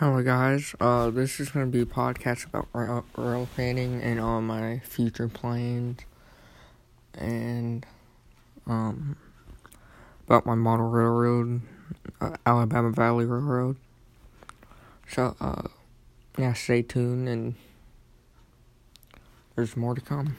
Hello, guys. Uh, this is going to be a podcast about rail, rail and all my future plans, and um, about my model railroad, uh, Alabama Valley Railroad. So, uh, yeah, stay tuned, and there's more to come.